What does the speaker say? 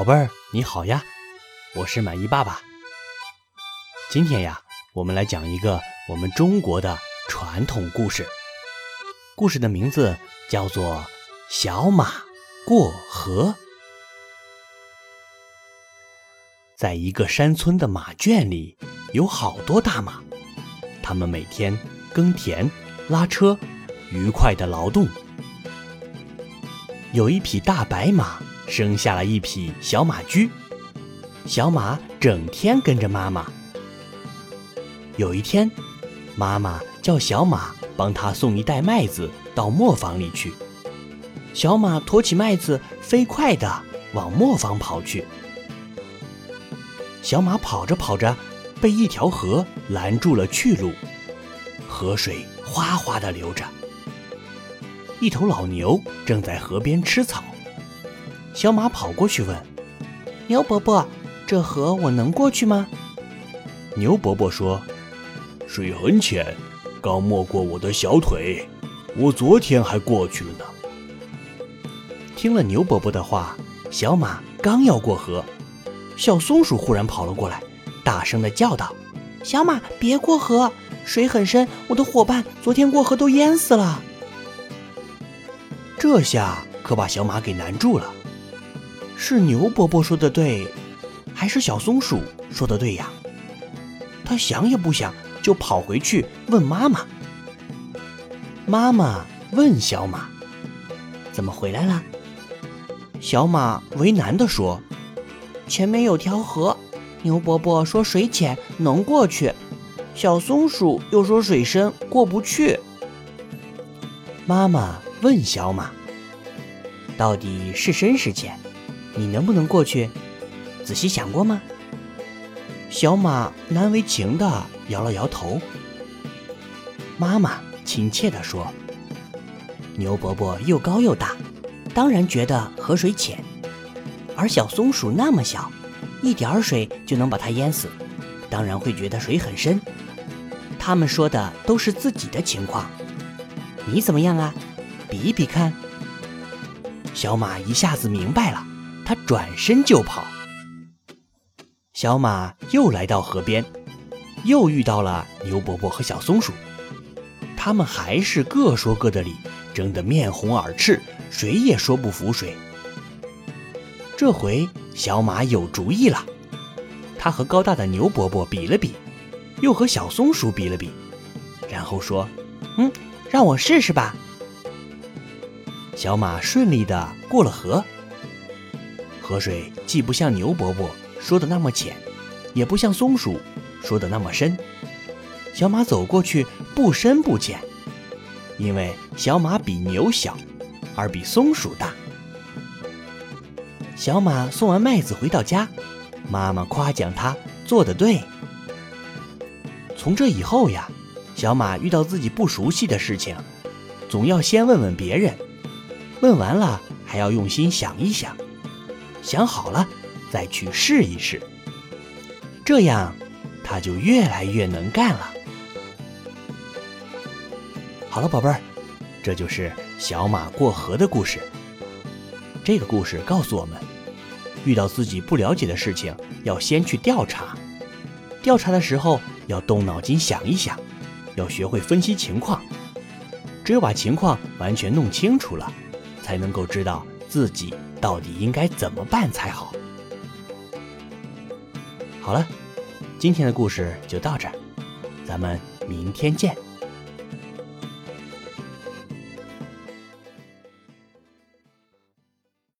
宝贝儿，你好呀，我是满意爸爸。今天呀，我们来讲一个我们中国的传统故事。故事的名字叫做《小马过河》。在一个山村的马圈里，有好多大马，它们每天耕田、拉车，愉快的劳动。有一匹大白马。生下了一匹小马驹，小马整天跟着妈妈。有一天，妈妈叫小马帮她送一袋麦子到磨坊里去。小马驮起麦子，飞快地往磨坊跑去。小马跑着跑着，被一条河拦住了去路，河水哗哗地流着。一头老牛正在河边吃草。小马跑过去问：“牛伯伯，这河我能过去吗？”牛伯伯说：“水很浅，刚没过我的小腿，我昨天还过去了呢。”听了牛伯伯的话，小马刚要过河，小松鼠忽然跑了过来，大声的叫道：“小马，别过河，水很深，我的伙伴昨天过河都淹死了。”这下可把小马给难住了。是牛伯伯说的对，还是小松鼠说的对呀？他想也不想就跑回去问妈妈。妈妈问小马：“怎么回来了？”小马为难地说：“前面有条河，牛伯伯说水浅能过去，小松鼠又说水深过不去。”妈妈问小马：“到底是深是浅？”你能不能过去？仔细想过吗？小马难为情地摇了摇头。妈妈亲切地说：“牛伯伯又高又大，当然觉得河水浅；而小松鼠那么小，一点儿水就能把它淹死，当然会觉得水很深。他们说的都是自己的情况，你怎么样啊？比一比看。”小马一下子明白了。他转身就跑，小马又来到河边，又遇到了牛伯伯和小松鼠，他们还是各说各的理，争得面红耳赤，谁也说不服谁。这回小马有主意了，他和高大的牛伯伯比了比，又和小松鼠比了比，然后说：“嗯，让我试试吧。”小马顺利地过了河。河水既不像牛伯伯说的那么浅，也不像松鼠说的那么深。小马走过去不深不浅，因为小马比牛小，而比松鼠大。小马送完麦子回到家，妈妈夸奖他做得对。从这以后呀，小马遇到自己不熟悉的事情，总要先问问别人，问完了还要用心想一想。想好了，再去试一试。这样，他就越来越能干了。好了，宝贝儿，这就是小马过河的故事。这个故事告诉我们，遇到自己不了解的事情，要先去调查。调查的时候要动脑筋想一想，要学会分析情况。只有把情况完全弄清楚了，才能够知道自己。到底应该怎么办才好？好了，今天的故事就到这儿，咱们明天见。